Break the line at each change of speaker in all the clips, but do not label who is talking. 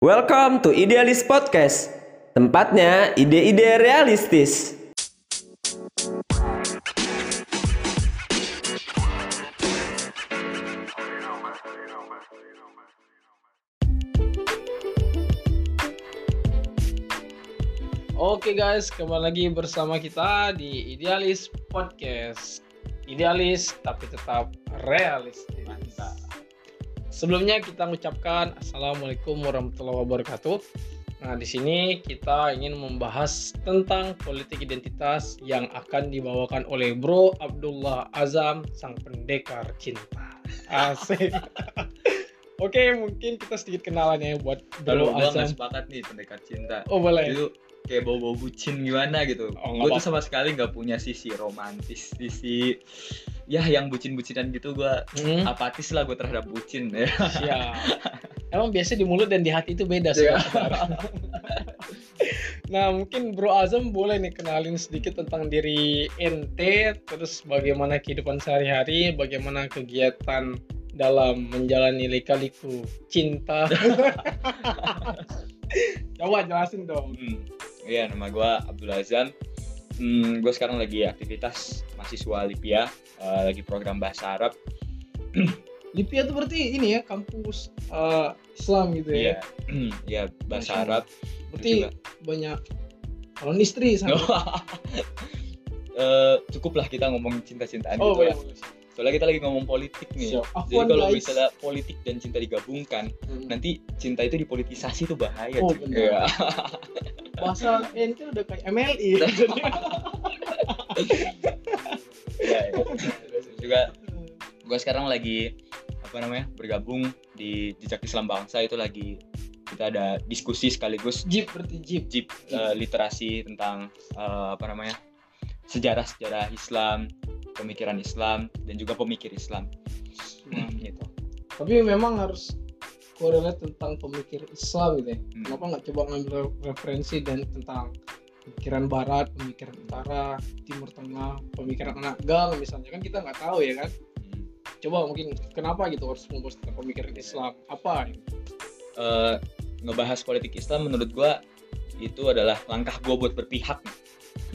Welcome to Idealis Podcast. Tempatnya ide-ide realistis.
Oke guys, kembali lagi bersama kita di Idealis Podcast. Idealis tapi tetap realistis.
Mantap.
Sebelumnya kita mengucapkan Assalamualaikum warahmatullahi wabarakatuh. Nah, di sini kita ingin membahas tentang politik identitas yang akan dibawakan oleh Bro Abdullah Azam, sang pendekar cinta. Asik. Oke, mungkin kita sedikit kenalan ya buat Bro
gua
Azam.
nggak sepakat nih pendekar cinta.
Oh, boleh.
Kayak bau-bau bucin gimana gitu.
Oh,
gue tuh sama sekali nggak punya sisi romantis, sisi ya yang bucin-bucinan gitu gue
Hmm.
apatis lah gue terhadap bucin ya.
Siap. Emang biasa di mulut dan di hati itu beda sih.
Iya.
nah mungkin Bro Azam boleh nih kenalin sedikit tentang diri ente, terus bagaimana kehidupan sehari-hari, bagaimana kegiatan dalam menjalani lika-liku cinta. Coba jelasin dong.
Hmm. Iya nama gue Abdul Azam. Hmm, gue sekarang lagi aktivitas mahasiswa Lipia, eh, lagi program bahasa Arab.
Lipia itu berarti ini ya kampus eh, Islam gitu ya.
Iya, Iya bahasa
Masya.
Arab.
Berarti
juga.
banyak calon istri sama.
Eh, cukup lah kita ngomong cinta-cintaan
Oh,
gitu ya. Soalnya kita lagi ngomong politik nih.
Siap.
Jadi kalau
guys.
misalnya politik dan cinta digabungkan,
Hmm.
nanti cinta itu dipolitisasi tuh bahaya.
Oh, benar. Bahasa ente udah kayak MLI
iya. Terus juga gue sekarang lagi apa namanya bergabung di jejak Islam bangsa. Itu lagi kita ada diskusi sekaligus
jeep berarti jeep.
Jip eh, literasi tentang eh, apa namanya sejarah sejarah Islam pemikiran Islam dan juga pemikir Islam.
Nah,
gitu.
tapi memang harus korelate tentang pemikir Islam gitu ya
Hmm.
kenapa nggak coba ngambil referensi dan tentang pemikiran Barat pemikiran Utara Timur Tengah pemikiran anak gang misalnya kan kita nggak tahu ya kan
Hmm.
coba mungkin kenapa gitu harus membahas tentang pemikiran Islam apa
eh, ngebahas politik Islam menurut gua itu adalah langkah gua buat berpihak.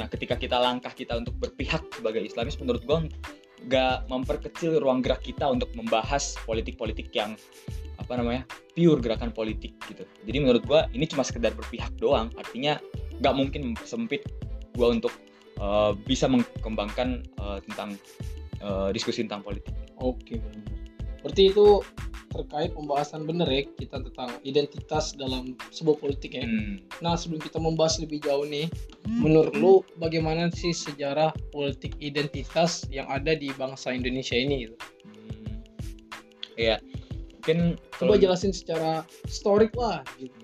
Nah, ketika kita langkah kita untuk berpihak sebagai Islamis, menurut gua nggak memperkecil ruang gerak kita untuk membahas politik-politik yang apa namanya pure gerakan politik gitu. Jadi menurut gua ini cuma sekedar berpihak doang. Artinya nggak mungkin mempersempit gua untuk eh, bisa mengembangkan eh, tentang eh, diskusi tentang politik.
oke benar berarti itu terkait pembahasan bener ya kita tentang identitas dalam sebuah politik ya
Hmm.
Nah, sebelum kita membahas lebih jauh nih, menurut lu bagaimana sih sejarah politik identitas yang ada di bangsa Indonesia ini? Gitu?
Hmm. Iya. Mungkin
Coba
kalau-
jelasin secara historik lah. Gitu.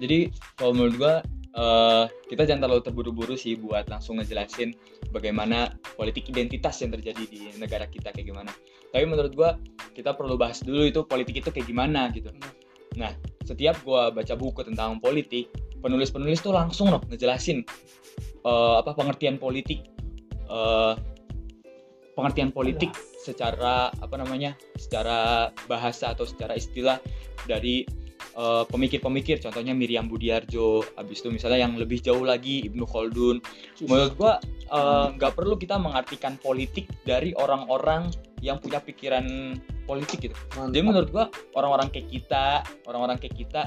Jadi kalau menurut gua eh, kita jangan terlalu terburu-buru sih buat langsung ngejelasin bagaimana politik identitas yang terjadi di negara kita kayak gimana. Tapi menurut gua kita perlu bahas dulu itu politik itu kayak gimana gitu. Nah, setiap gua baca buku tentang politik, penulis-penulis tuh langsung loh ngejelasin eh, apa pengertian politik eh, pengertian politik secara apa namanya? secara bahasa atau secara istilah dari eh, pemikir-pemikir contohnya Miriam Budiarjo habis itu misalnya yang lebih jauh lagi Ibnu Khaldun. Menurut gua eh, nggak perlu kita mengartikan politik dari orang-orang yang punya pikiran politik gitu.
Mantap.
jadi menurut gua orang-orang kayak kita orang-orang kayak kita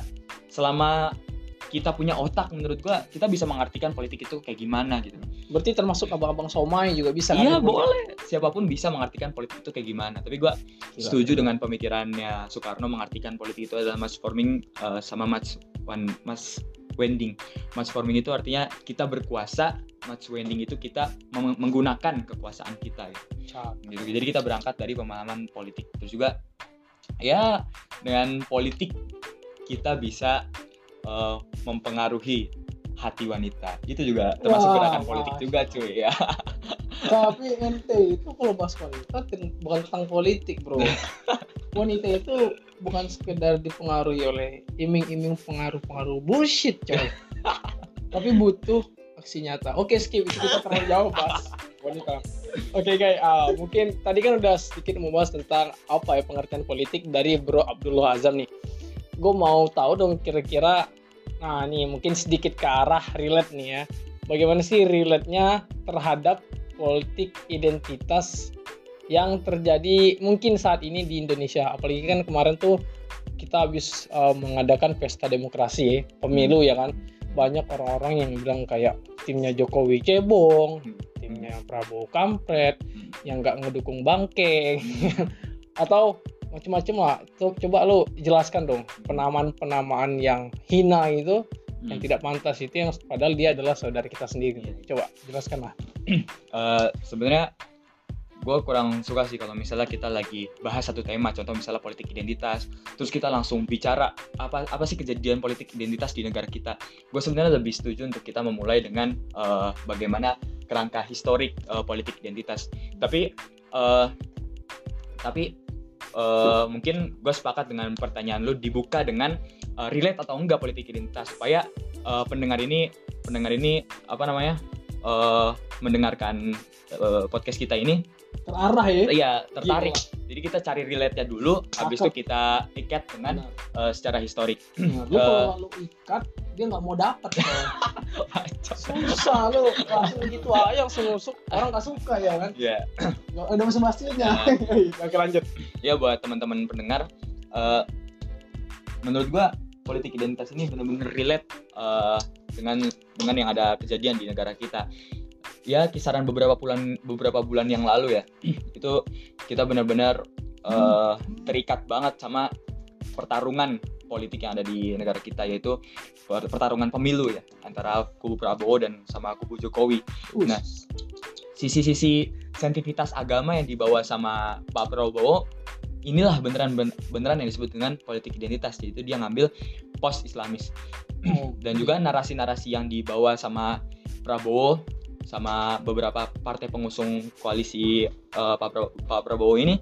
selama kita punya otak menurut gua kita bisa mengartikan politik itu kayak gimana gitu
Berarti termasuk abang-abang somai juga bisa kan?
iya
Ibu?
boleh siapa pun bisa mengartikan politik itu kayak gimana tapi gua
Gila.
setuju dengan pemikirannya Soekarno mengartikan politik itu adalah mass forming eh, sama mass wan- mass wending mass forming itu artinya kita berkuasa mass wending itu kita menggunakan kekuasaan kita ya. Gitu. jadi kita berangkat dari pemahaman politik terus juga ya dengan politik kita bisa eh, mempengaruhi hati wanita itu juga termasuk
Wah,
gerakan politik juga cuy ya
Tapi ente itu kalau bahas wanita bukan tentang politik bro. wanita itu bukan sekedar dipengaruhi oleh iming-iming pengaruh-pengaruh bullshit coy. Tapi butuh aksi nyata. Oke skip itu kita terlalu jauh bahas wanita. Oke guys, ah, mungkin tadi kan udah sedikit membahas tentang apa ya pengertian politik dari Bro Abdullah Azam nih. gue mau tahu dong kira-kira nah nih mungkin sedikit ke arah relate nih ya bagaimana sih relate-nya terhadap politik identitas yang terjadi mungkin saat ini di Indonesia apalagi kan kemarin tuh kita habis uh, mengadakan pesta demokrasi pemilu ya kan banyak orang-orang yang bilang kayak timnya Jokowi cebong
Hmm.
timnya Prabowo kampret
Hmm.
yang nggak ngedukung bangke atau macam-macam lah. Co- coba lu jelaskan dong penamaan-penamaan yang hina itu yang
Hmm.
tidak pantas itu yang padahal dia adalah saudara kita sendiri.
Iya.
coba jelaskan lah.
Eh, sebenarnya gue kurang suka sih kalau misalnya kita lagi bahas satu tema. Contoh misalnya politik identitas terus kita langsung bicara apa apa sih kejadian politik identitas di negara kita. Gue sebenarnya lebih setuju untuk kita memulai dengan eh, bagaimana kerangka historik eh, politik identitas. Tapi eh, tapi eh, mungkin gue sepakat dengan pertanyaan lu dibuka dengan eh, relate atau enggak politik identitas supaya eh, pendengar ini pendengar ini apa namanya eh, mendengarkan eh, podcast kita ini
terarah ya.
Ya tertarik. Jadi kita cari relate-nya dulu habis itu kita ikat dengan eh, secara historik.
Nah, lu
Eh.
kalau lu ikat dia nggak mau dapat susah lu langsung gitu aja langsung nusuk. Orang nggak suka ya kan?
Ya
nggak ada bahasa basinya oke lanjut
ya buat teman-teman pendengar eh, menurut gua politik identitas ini benar-benar relate eh, dengan dengan yang ada kejadian di negara kita. Ya kisaran beberapa bulan beberapa bulan yang lalu ya itu kita benar-benar eh, terikat banget sama pertarungan politik yang ada di negara kita yaitu per- pertarungan pemilu ya antara kubu Prabowo dan sama kubu Jokowi. Nah, sisi-sisi sensitivitas agama yang dibawa sama Pak Prabowo inilah beneran ben- beneran yang disebut dengan politik identitas yaitu dia ngambil post Islamis. Dan juga narasi-narasi yang dibawa sama Prabowo sama beberapa partai pengusung koalisi eh, Pak, Pra- Pak Prabowo ini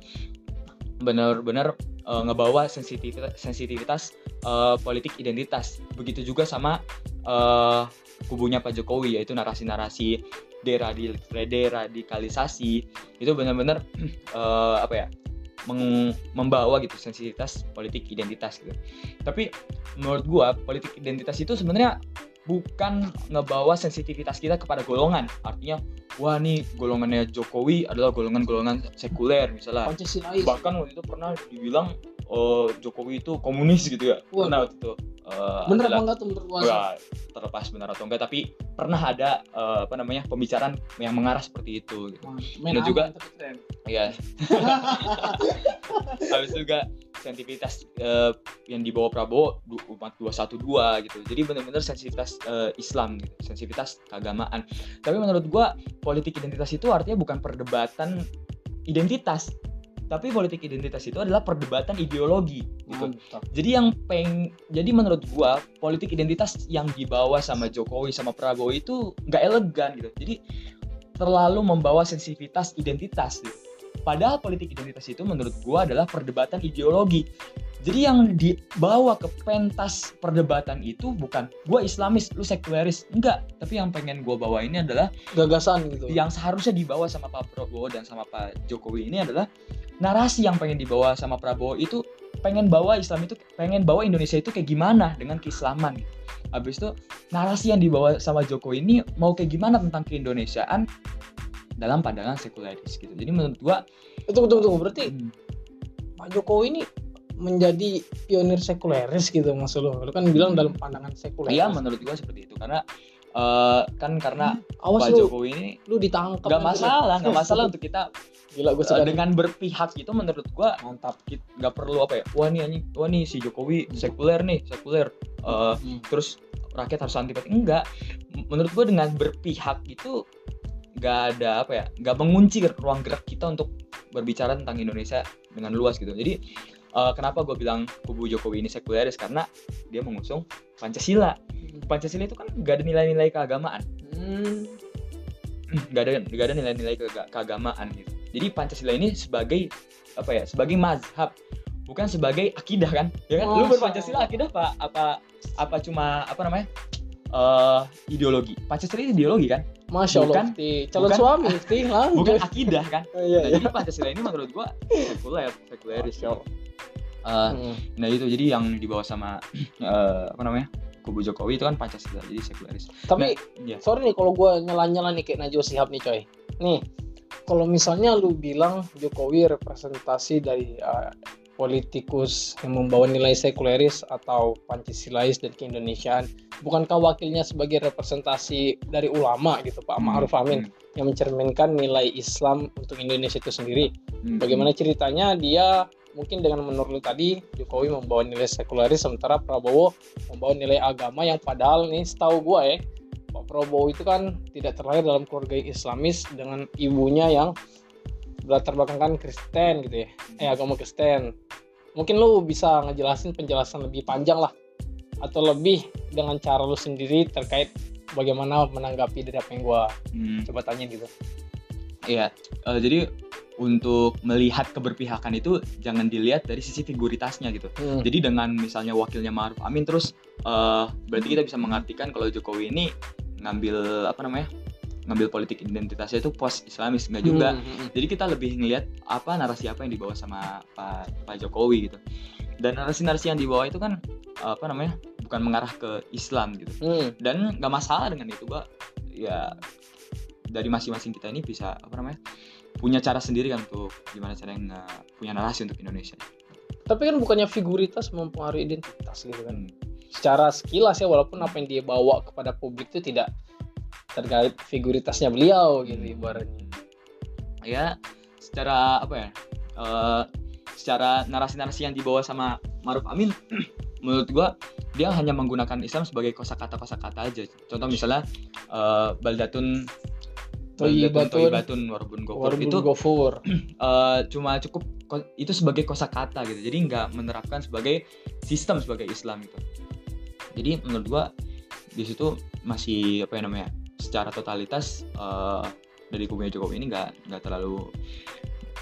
benar-benar eh, ngebawa sensitivitas sensitivitas eh, politik identitas begitu juga sama eh, kubunya Pak Jokowi yaitu narasi-narasi deradi- deradikalisasi itu benar-benar eh, apa ya meng- membawa gitu sensitivitas politik identitas gitu. Tapi menurut gua politik identitas itu sebenarnya bukan ngebawa sensitivitas kita kepada golongan. Artinya wah nih golongannya Jokowi adalah golongan-golongan sekuler misalnya.
Pancasilais
Bahkan waktu itu pernah dibilang oh, Jokowi itu komunis gitu ya.
Wah.
Pernah waktu itu. Eh,
bener
adalah-
apa enggak tuh menurut gua
Wah, terlepas benar atau enggak tapi pernah ada eh, apa namanya pembicaraan yang mengarah seperti itu gitu.
main
Dan juga-. Iya. Habis juga sensitivitas eh, yang dibawa Prabowo umat 212 gitu. Jadi benar-benar sensitivitas eh, Islam gitu, sensitivitas keagamaan. Tapi menurut gua politik identitas itu artinya bukan perdebatan identitas, tapi politik identitas itu adalah perdebatan ideologi gitu.
Mantap.
Jadi yang peng jadi menurut gua politik identitas yang dibawa sama Jokowi sama Prabowo itu nggak elegan gitu. Jadi terlalu membawa sensitivitas identitas gitu. Padahal politik identitas itu menurut gua adalah perdebatan ideologi. Jadi yang dibawa ke pentas perdebatan itu bukan gua Islamis, lu sekularis, enggak. Tapi yang pengen gua bawa ini adalah
gagasan gitu
yang seharusnya dibawa sama Pak Prabowo dan sama Pak Jokowi ini adalah narasi yang pengen dibawa sama Prabowo itu pengen bawa Islam itu pengen bawa Indonesia itu kayak gimana dengan keislaman. Habis itu narasi yang dibawa sama Jokowi ini mau kayak gimana tentang keindonesiaan dalam pandangan sekuleris gitu. Jadi menurut gua
tunggu tunggu tunggu. Berarti
hmm,
Pak Jokowi ini menjadi pionir sekuleris gitu maksud lo lu kan bilang dalam pandangan sekuleris
iya menurut gua seperti itu. Karena eh, kan karena
awas
Pak
lu.
Jokowi ini
lu ditangkap lu.
masalah nggak masalah untuk kita
gila gue
eh,
suka
dengan berpihak itu menurut gua
mantap.
nggak perlu apa ya wah nih anjing wah nih si Jokowi sekuler nih sekuler. Eh,
Hmm.
terus rakyat harus antipati enggak. Menurut gue dengan berpihak itu nggak ada apa ya nggak mengunci ruang gerak kita untuk berbicara tentang Indonesia dengan luas gitu. Jadi eh, kenapa gue bilang kubu Jokowi ini sekuleris? Karena dia mengusung Pancasila. Pancasila itu kan nggak ada nilai-nilai keagamaan.
Hmm.
nggak ada nggak ada nilai-nilai ke- keagamaan gitu. Jadi Pancasila ini sebagai apa ya sebagai mazhab bukan sebagai akidah kan? Ya kan? Lu
Masya
berpancasila akidah apa apa apa cuma apa namanya eh ideologi. Pancasila itu ideologi kan?
Masya Allah
Bukan-
calon
bukan-
suami lanjut.
bukan akidah kan?
Oh, iya,
nah,
iya.
jadi Pancasila ini menurut gua sekuler sekuleris
Masya Allah.
Eh,
Mm.
nah itu jadi yang dibawa sama eh, apa namanya? Kubu Jokowi itu kan Pancasila jadi sekularis.
Tapi
ya
sorry nih kalau gue nyala-nyala nih kayak Najwa Shihab nih coy. Nih, kalau misalnya lu bilang Jokowi representasi dari uh, politikus yang membawa nilai sekuleris atau Pancasilais dan keindonesiaan, bukankah wakilnya sebagai representasi dari ulama gitu Pak Ma'ruf Amin yang mencerminkan nilai Islam untuk Indonesia itu sendiri?
Hmm.
Bagaimana ceritanya dia mungkin dengan menurut tadi Jokowi membawa nilai sekuleris sementara Prabowo membawa nilai agama yang padahal nih setahu gua ya Pak Prabowo itu kan tidak terlahir dalam keluarga Islamis dengan ibunya yang berlatar belakang kan Kristen gitu ya eh agama Kristen mungkin lu bisa ngejelasin penjelasan lebih panjang lah atau lebih dengan cara lu sendiri terkait bagaimana menanggapi dari apa yang gua
Hmm.
coba tanya gitu
Iya, eh, jadi untuk melihat keberpihakan itu jangan dilihat dari sisi figuritasnya gitu.
Hmm.
Jadi dengan misalnya wakilnya Ma'ruf Amin terus eh, berarti kita bisa mengartikan kalau Jokowi ini ngambil apa namanya? Ngambil politik identitasnya itu post Islamis enggak juga.
Hmm, hmm, hmm.
Jadi kita lebih ngelihat apa narasi apa yang dibawa sama Pak Pak Jokowi gitu. Dan narasi-narasi yang dibawa itu kan apa namanya? bukan mengarah ke Islam gitu.
Hmm.
Dan nggak masalah dengan itu, Pak. Ya dari masing-masing kita ini bisa apa namanya? punya cara sendiri kan untuk gimana cara punya narasi untuk Indonesia.
Tapi kan bukannya figuritas mempengaruhi identitas gitu kan.
Hmm.
Secara sekilas ya walaupun apa yang dia bawa kepada publik itu tidak terkait figuritasnya beliau gitu ibaratnya.
Ya secara apa ya? eh, secara narasi-narasi yang dibawa sama Maruf Amin menurut gua dia hanya menggunakan Islam sebagai kosakata kosakata aja. Contoh misalnya eh, baldatun
Thayyibatun
warbun gofur
Warbun
itu
Gofur.
eh, cuma cukup itu sebagai kosakata gitu. Jadi nggak menerapkan sebagai sistem sebagai Islam gitu. Jadi menurut gua di situ masih apa ya namanya? Secara totalitas eh, dari kubunya Jokowi ini nggak nggak terlalu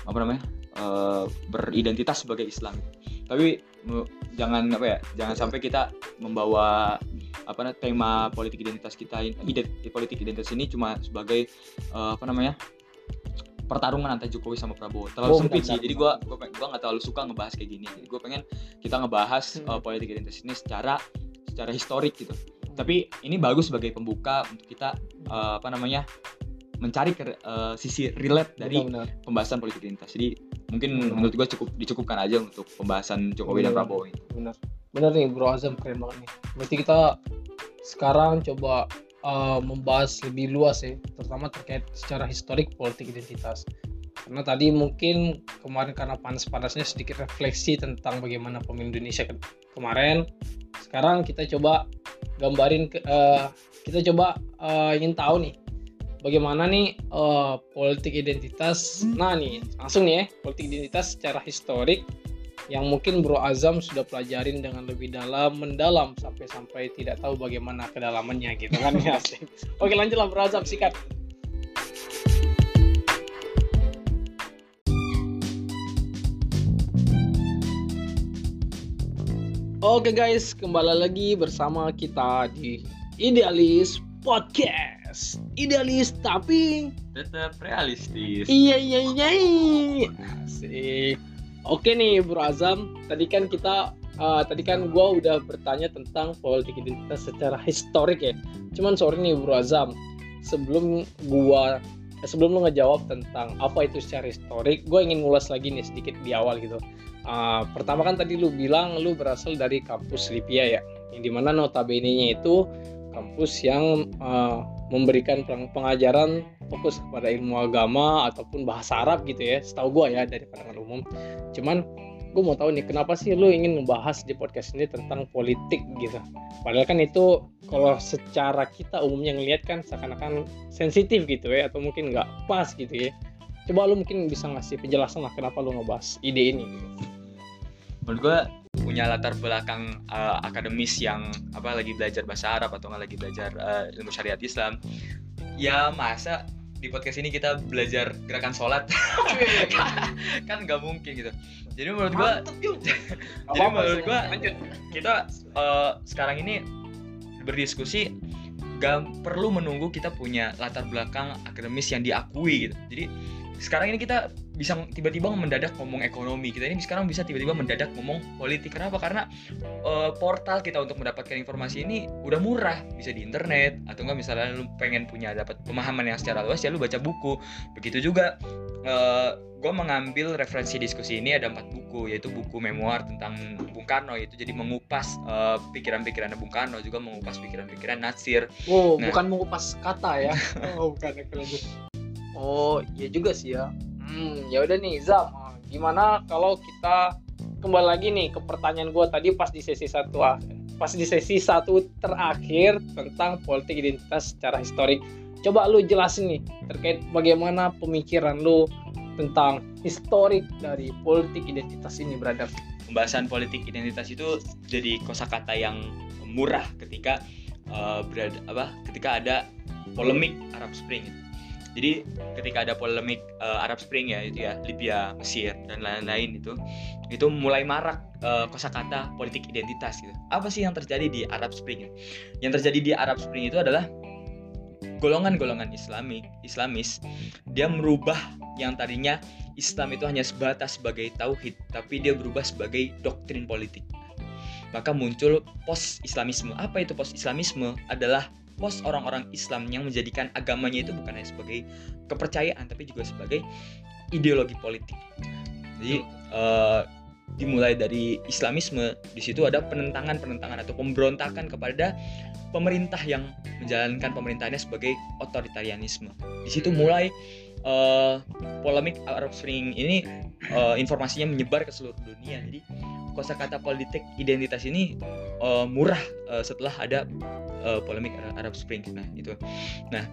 apa namanya? eh, beridentitas sebagai Islam. Tapi jangan apa ya? Jangan sampai kita membawa apa namanya tema politik identitas kita ini ide- politik identitas ini cuma sebagai eh, apa namanya? pertarungan antara Jokowi sama Prabowo terlalu
Oh,
sempit sih jadi gua gua peng- gua nggak terlalu suka ngebahas kayak gini jadi gua pengen kita ngebahas
Hmm.
uh, politik identitas ini secara secara historik gitu tapi ini bagus sebagai pembuka untuk kita uh, apa namanya mencari ke, uh, sisi relate dari
Benar-benar.
pembahasan politik identitas jadi mungkin
Hmm.
menurut gua cukup dicukupkan aja untuk pembahasan Jokowi dan
Hmm.
Prabowo ini
benar benar nih Bro Azam keren banget nih berarti kita sekarang coba uh, membahas lebih luas ya terutama terkait secara historik politik identitas karena tadi mungkin kemarin karena panas-panasnya sedikit refleksi tentang bagaimana pemilu Indonesia ke- kemarin sekarang kita coba gambarin ke, uh, kita coba uh, ingin tahu nih bagaimana nih uh, politik identitas nah nih langsung nih ya politik identitas secara historik yang mungkin Bro Azam sudah pelajarin dengan lebih dalam, mendalam sampai-sampai tidak tahu bagaimana kedalamannya gitu kan ya. Oke lanjut lah Bro Azam sikat. Oke guys, kembali lagi bersama kita di Idealis Podcast. Idealis tapi
tetap realistis
Iya iya iya. Asik. Oke nih Bro Azam, tadi kan kita uh, tadi kan gua udah bertanya tentang politik identitas secara historik ya. Cuman sorry nih Bro Azam, sebelum gua eh, sebelum lu ngejawab tentang apa itu secara historik, gue ingin ngulas lagi nih sedikit di awal gitu. Uh, pertama kan tadi lu bilang lu berasal dari kampus Lipia ya, yang di mana notabene-nya itu kampus yang uh, memberikan peng- pengajaran fokus kepada ilmu agama ataupun bahasa Arab gitu ya setahu gua ya dari pandangan umum. Cuman gue mau tahu nih kenapa sih lu ingin membahas di podcast ini tentang politik gitu? Padahal kan itu kalau secara kita umumnya ngelihat kan seakan-akan sensitif gitu ya atau mungkin nggak pas gitu ya coba lu mungkin bisa ngasih penjelasan lah kenapa lu ngebahas ide ini gitu.
menurut gua punya latar belakang uh, akademis yang apa lagi belajar bahasa Arab atau nggak lagi belajar uh, ilmu syariat Islam ya masa di podcast ini kita belajar gerakan sholat kan nggak mungkin gitu jadi menurut gua.
Nggak
Jadi menurut gua-
lanjut
kita uh, sekarang ini berdiskusi gak perlu menunggu kita punya latar belakang akademis yang diakui gitu. Jadi sekarang ini kita bisa tiba-tiba mendadak ngomong ekonomi. Kita ini sekarang bisa tiba-tiba mendadak ngomong politik. Kenapa? Karena uh, portal kita untuk mendapatkan informasi ini udah murah. Bisa di internet atau enggak misalnya lu pengen punya dapat pemahaman yang secara luas ya lu baca buku. Begitu juga uh, gue mengambil referensi diskusi ini ada empat buku yaitu buku memoir tentang Bung Karno itu jadi mengupas uh, pikiran-pikiran Bung Karno juga mengupas pikiran-pikiran Natsir
Oh,
Nah.
bukan mengupas kata ya. oh, bukan. Oh, iya juga sih ya. Hmm, ya udah nih Zam. Gimana kalau kita kembali lagi nih ke pertanyaan gua tadi pas di sesi satu pas di sesi satu terakhir tentang politik identitas secara historik. Coba lu jelasin nih terkait bagaimana pemikiran lu tentang historik dari politik identitas ini brother.
pembahasan politik identitas itu jadi kosakata yang murah ketika uh, berada apa ketika ada polemik Arab Spring. Jadi ketika ada polemik uh, Arab Spring ya itu ya Libya Mesir dan lain-lain itu itu mulai marak uh, kosakata politik identitas gitu. Apa sih yang terjadi di Arab Spring? Yang terjadi di Arab Spring itu adalah golongan-golongan Islamik Islamis dia merubah yang tadinya Islam itu hanya sebatas sebagai tauhid, tapi dia berubah sebagai doktrin politik. Maka muncul post-Islamisme. Apa itu post-Islamisme? Adalah pos orang-orang Islam yang menjadikan agamanya itu bukan hanya sebagai kepercayaan, tapi juga sebagai ideologi politik. Jadi eh, dimulai dari Islamisme, di situ ada penentangan-penentangan atau pemberontakan kepada pemerintah yang menjalankan pemerintahannya sebagai otoritarianisme. Di situ mulai eh, polemik Arab Spring ini eh, informasinya menyebar ke seluruh dunia. Jadi kosakata politik identitas ini eh, murah eh, setelah ada eh, polemik Arab Spring. Nah itu. Nah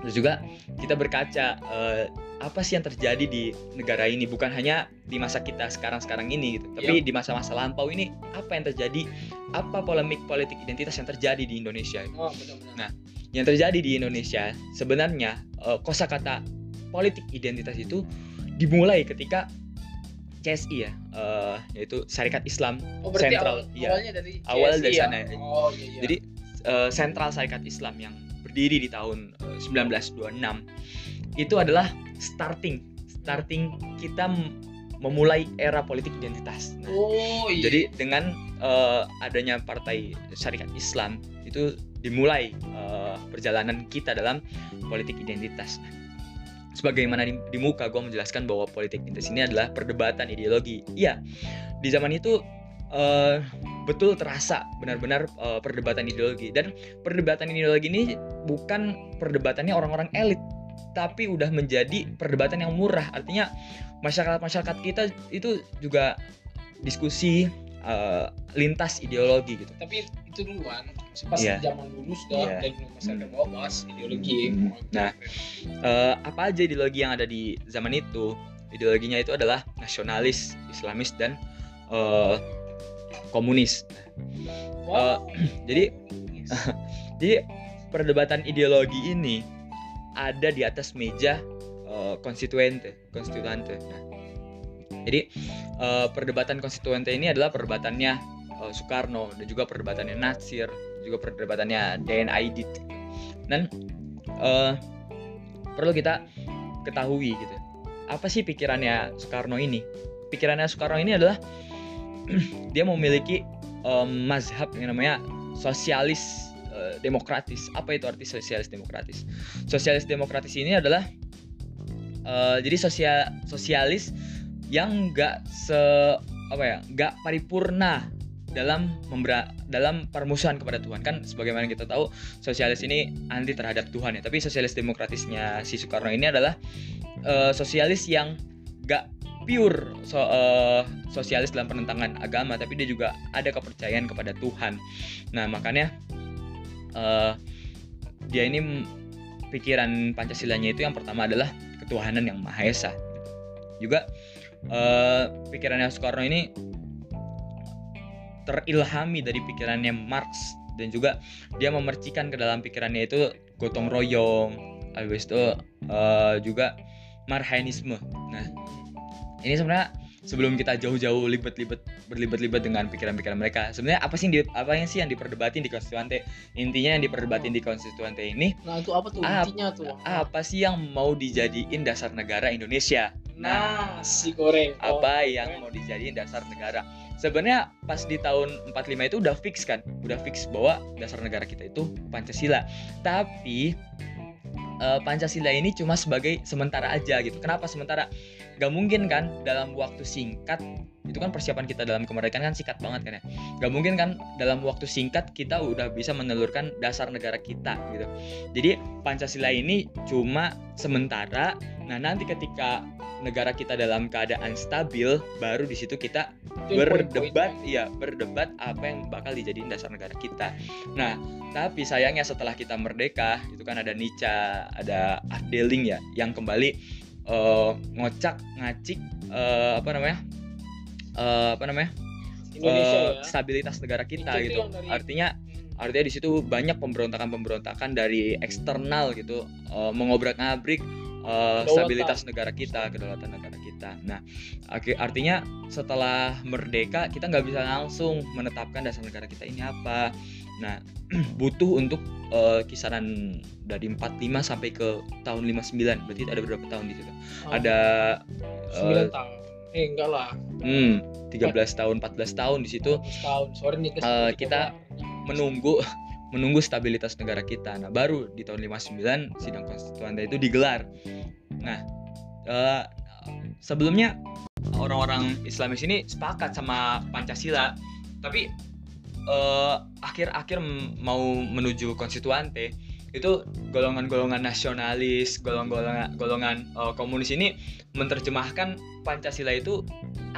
terus juga kita berkaca eh, apa sih yang terjadi di negara ini bukan hanya di masa kita sekarang-sekarang ini gitu tapi di masa-masa lampau ini apa yang terjadi apa polemik politik identitas yang terjadi di Indonesia
Oh, benar-benar.
yang terjadi di Indonesia sebenarnya eh, kosakata politik identitas itu dimulai ketika CSI ya eh, yaitu Syarikat Islam
Oh,
Sentral,
awal-
iya.
awalnya dari
Awal
CSI
dari
ya?
sana.
Oh, iya iya.
jadi Sentral Syarikat Islam yang berdiri di tahun eh, 1926 itu adalah starting starting kita memulai era politik identitas Nah,
Oh, iya.
jadi dengan eh, adanya partai Syarikat Islam itu dimulai eh, perjalanan kita dalam politik identitas. Sebagaimana di, di muka gue menjelaskan bahwa politik identitas ini adalah perdebatan ideologi. Iya, di zaman itu eh, betul terasa benar-benar eh, perdebatan ideologi dan perdebatan ideologi ini bukan perdebatannya orang-orang elit, tapi udah menjadi perdebatan yang murah. Artinya masyarakat-masyarakat kita itu juga diskusi eh, lintas ideologi gitu.
tapi itu duluan pas
Iya.
zaman dulu sudah
Iya.
dari masyarakat bawah bahas ideologi
Hmm. Nah. Eh, apa aja ideologi yang ada di zaman itu? Ideologinya itu adalah nasionalis, Islamis dan eh, komunis.
wow.
jadi- Jadi perdebatan ideologi ini ada di atas meja konstituente, konstituante. Nah, jadi eh, perdebatan konstituante ini adalah perdebatannya eh, Soekarno dan juga perdebatannya Natsir, juga perdebatannya DN Aidit. Dan eh, perlu kita ketahui gitu. Apa sih pikirannya Soekarno ini? Pikirannya Soekarno ini adalah dia memiliki em, mazhab yang namanya sosialis eh, demokratis. Apa itu arti sosialis demokratis? Sosialis demokratis ini adalah eh, jadi sosial sosialis yang nggak se apa ya nggak paripurna dalam membera dalam permusuhan kepada Tuhan kan sebagaimana kita tahu sosialis ini anti terhadap Tuhan ya tapi sosialis demokratisnya si Soekarno ini adalah eh, sosialis yang nggak pure so, eh, sosialis dalam penentangan agama tapi dia juga ada kepercayaan kepada Tuhan. Nah makanya eh, dia ini pikiran Pancasilanya itu yang pertama adalah ketuhanan yang maha esa. Juga eh, pikirannya Soekarno ini terilhami dari pikirannya Marx. Dan juga dia memercikan ke dalam pikirannya itu gotong royong habis itu eh, juga marhaenisme nah ini sebenarnya sebelum kita jauh-jauh libet-libet berlibat-libat dengan pikiran-pikiran mereka sebenarnya apa sih yang di, apa yang sih yang diperdebatin di konstituante? Intinya yang diperdebatin di konstituante ini
Nah, itu apa tuh?
Ap-
intinya tuh?
apa sih yang mau dijadiin dasar negara Indonesia?
Nah, si goreng. Oh,
apa yang mau dijadiin dasar negara? Sebenarnya pas di tahun 45 itu udah fix kan? Udah fix bahwa dasar negara kita itu Pancasila. Tapi eh, Pancasila ini cuma sebagai sementara aja gitu. Kenapa sementara gak mungkin kan dalam waktu singkat itu kan persiapan kita dalam kemerdekaan kan singkat banget kan ya. Gak mungkin kan dalam waktu singkat kita udah bisa menelurkan dasar negara kita gitu. Jadi Pancasila ini cuma sementara. Nah nanti ketika negara kita dalam keadaan stabil baru di situ kita berdebat iya berdebat apa yang bakal dijadiin dasar negara kita. Nah tapi sayangnya setelah kita merdeka itu kan ada Nica ada Afdeling ya yang kembali eh, ngocak ngacik eh, apa namanya Eh, apa namanya
Indonesia
eh,
ya.
stabilitas negara kita
itu
gitu
dari-
artinya
Hmm.
artinya di situ banyak pemberontakan-pemberontakan dari eksternal gitu eh, mengobrak-ngabrik eh,
Kedaulatan.
stabilitas negara kita kedaulatan negara kita nah artinya setelah merdeka kita nggak bisa langsung menetapkan dasar negara kita ini apa nah butuh untuk eh, kisaran dari 45 sampai ke tahun 59 berarti ada berapa tahun di situ
Oh,
ada
sembilan
eh,
tahun. Eh, enggak lah.
hmm 13 tahun 14 tahun di situ
14 tahun. Sorry nih.
Eh, kita menunggu menunggu stabilitas negara kita. Nah, baru di tahun 59 sidang konstituante itu digelar. Nah, eh, sebelumnya orang-orang Islamis ini sepakat sama Pancasila, tapi eh, akhir-akhir mau menuju konstituante itu golongan-golongan nasionalis, golongan-golongan golongan eh, komunis ini menerjemahkan Pancasila itu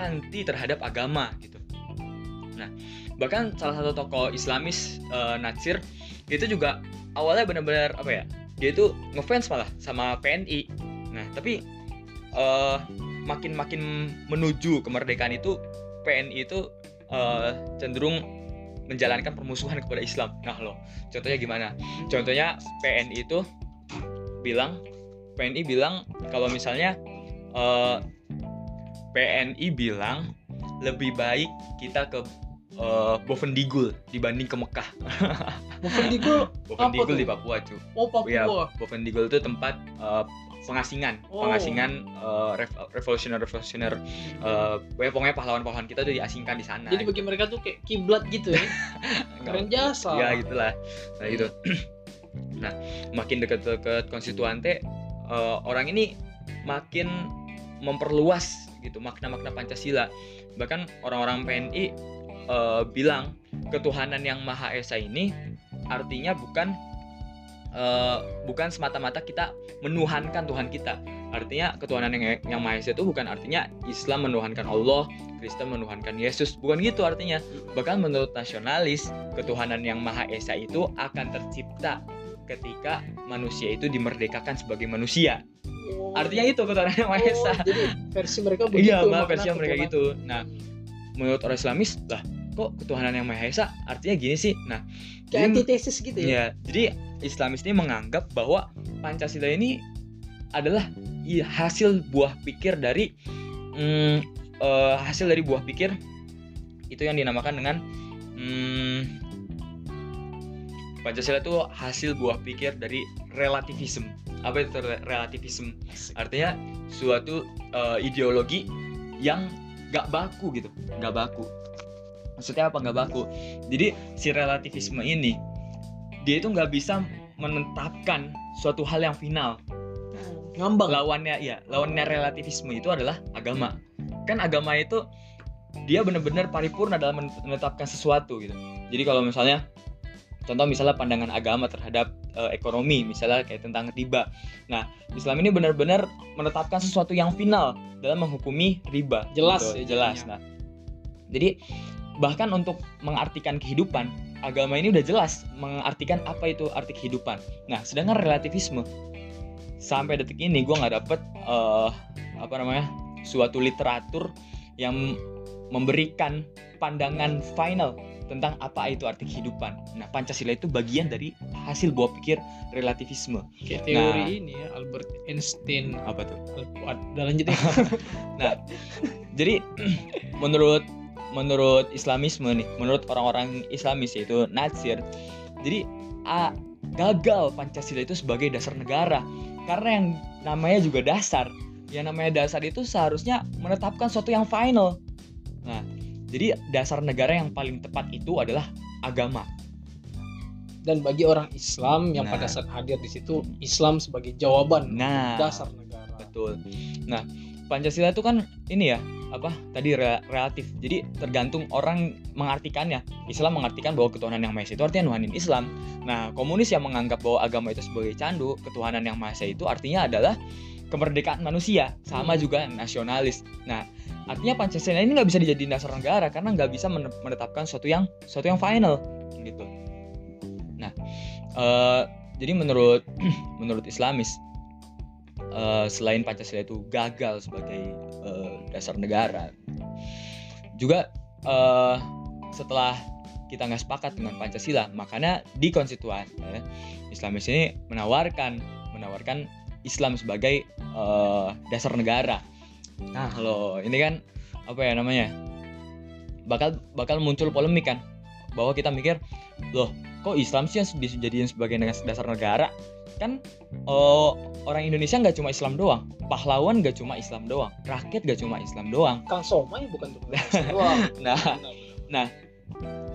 anti terhadap agama gitu. Nah, bahkan salah satu tokoh Islamis eh, Natsir itu juga awalnya benar-benar apa ya? Dia itu ngefans malah sama PNI. Nah, tapi eh, makin-makin menuju kemerdekaan itu PNI itu eh, cenderung menjalankan permusuhan kepada Islam. Nah, loh, contohnya gimana? Contohnya PNI itu bilang PNI bilang kalau misalnya eh, PNI bilang lebih baik kita ke eh, Bovendigul dibanding ke Mekah.
Bovendigul
Bovendigul di Papua, cu.
oh Papua.
Ya, Bovendigul itu tempat eh, pengasingan,
Oh.
pengasingan eh, rev- revolusioner-revolusioner eh, pokoknya pahlawan-pahlawan kita tuh diasingkan di sana.
Jadi bagi mereka tuh kayak kiblat gitu ya. Keren jasa.
ya gitulah nah gitu nah makin dekat-dekat konstituante eh, orang ini makin memperluas gitu makna-makna Pancasila bahkan orang-orang PNI eh, bilang ketuhanan yang maha esa ini artinya bukan eh, bukan semata-mata kita menuhankan Tuhan kita artinya ketuhanan yang yang maha esa itu bukan artinya Islam menuhankan Allah Kristen menuhankan Yesus bukan gitu artinya bahkan menurut nasionalis ketuhanan yang maha esa itu akan tercipta ketika manusia itu dimerdekakan sebagai manusia
Oh.
artinya itu ketuhanan yang maha esa
Oh, jadi versi mereka begitu.
iya malah
makna
versi mereka
ketuhanan.
gitu nah menurut orang Islamis lah kok ketuhanan yang maha esa artinya gini sih nah
Kayak antitesis gitu ya.
Ya, jadi Islamis ini menganggap bahwa Pancasila ini adalah i- hasil buah pikir dari mm, eh, hasil dari buah pikir itu yang dinamakan dengan mm, Pancasila itu hasil buah pikir dari relativisme. Apa itu re- relativisme? Artinya suatu eh, ideologi yang gak baku gitu, gak baku. Maksudnya apa nggak baku? Jadi si relativisme ini dia itu nggak bisa menetapkan suatu hal yang final.
Ngambang.
Lawannya ya, lawannya relativisme itu adalah agama. Kan agama itu dia benar-benar paripurna dalam menetapkan sesuatu gitu. Jadi kalau misalnya contoh misalnya pandangan agama terhadap eh, ekonomi misalnya kayak tentang riba. Nah, Islam ini benar-benar menetapkan sesuatu yang final dalam menghukumi riba.
Jelas
gitu,
ya
jelas. Nah, jadi bahkan untuk mengartikan kehidupan, agama ini udah jelas mengartikan apa itu arti kehidupan. Nah, sedangkan relativisme sampai detik ini gue nggak dapet eh, apa namanya suatu literatur yang memberikan pandangan final tentang apa itu arti kehidupan. Nah, Pancasila itu bagian dari hasil buah pikir relativisme.
Kayak teori
Nah.
ini ya Albert Einstein.
Apa tuh?
Udah lanjut ya.
Nah, jadi menurut menurut Islamisme nih, menurut orang-orang Islamis yaitu Natsir, jadi a, gagal Pancasila itu sebagai dasar negara karena yang namanya juga dasar. Yang namanya dasar itu seharusnya menetapkan sesuatu yang final. Nah, jadi dasar negara yang paling tepat itu adalah agama.
Dan bagi orang Islam yang
Nah.
pada saat hadir di situ Islam sebagai jawaban
Nah,
dasar negara.
Betul. Nah, Pancasila itu kan ini ya, apa? Tadi re- relatif. Jadi tergantung orang mengartikannya. Islam mengartikan bahwa ketuhanan yang Maha Esa itu artinya nuhanin Islam. Nah, komunis yang menganggap bahwa agama itu sebagai candu, ketuhanan yang Maha Esa itu artinya adalah kemerdekaan manusia, sama
Hmm.
juga nasionalis. Nah, artinya Pancasila ini nggak bisa dijadiin dasar negara karena nggak bisa men- menetapkan sesuatu yang sesuatu yang final gitu. Nah, eh, jadi menurut menurut Islamis eh, selain Pancasila itu gagal sebagai eh, dasar negara, juga eh, setelah kita nggak sepakat dengan Pancasila, makanya di konstituen eh, Islamis ini menawarkan menawarkan Islam sebagai eh, dasar negara. Nah, kalau ini kan apa ya namanya? Bakal bakal muncul polemik kan bahwa kita mikir, loh, kok Islam sih yang dijadiin sebagai dasar negara? Kan eh, orang Indonesia nggak cuma Islam doang, pahlawan nggak cuma Islam doang, rakyat nggak cuma Islam doang.
Kang Somai bukan cuma Islam doang.
Nah,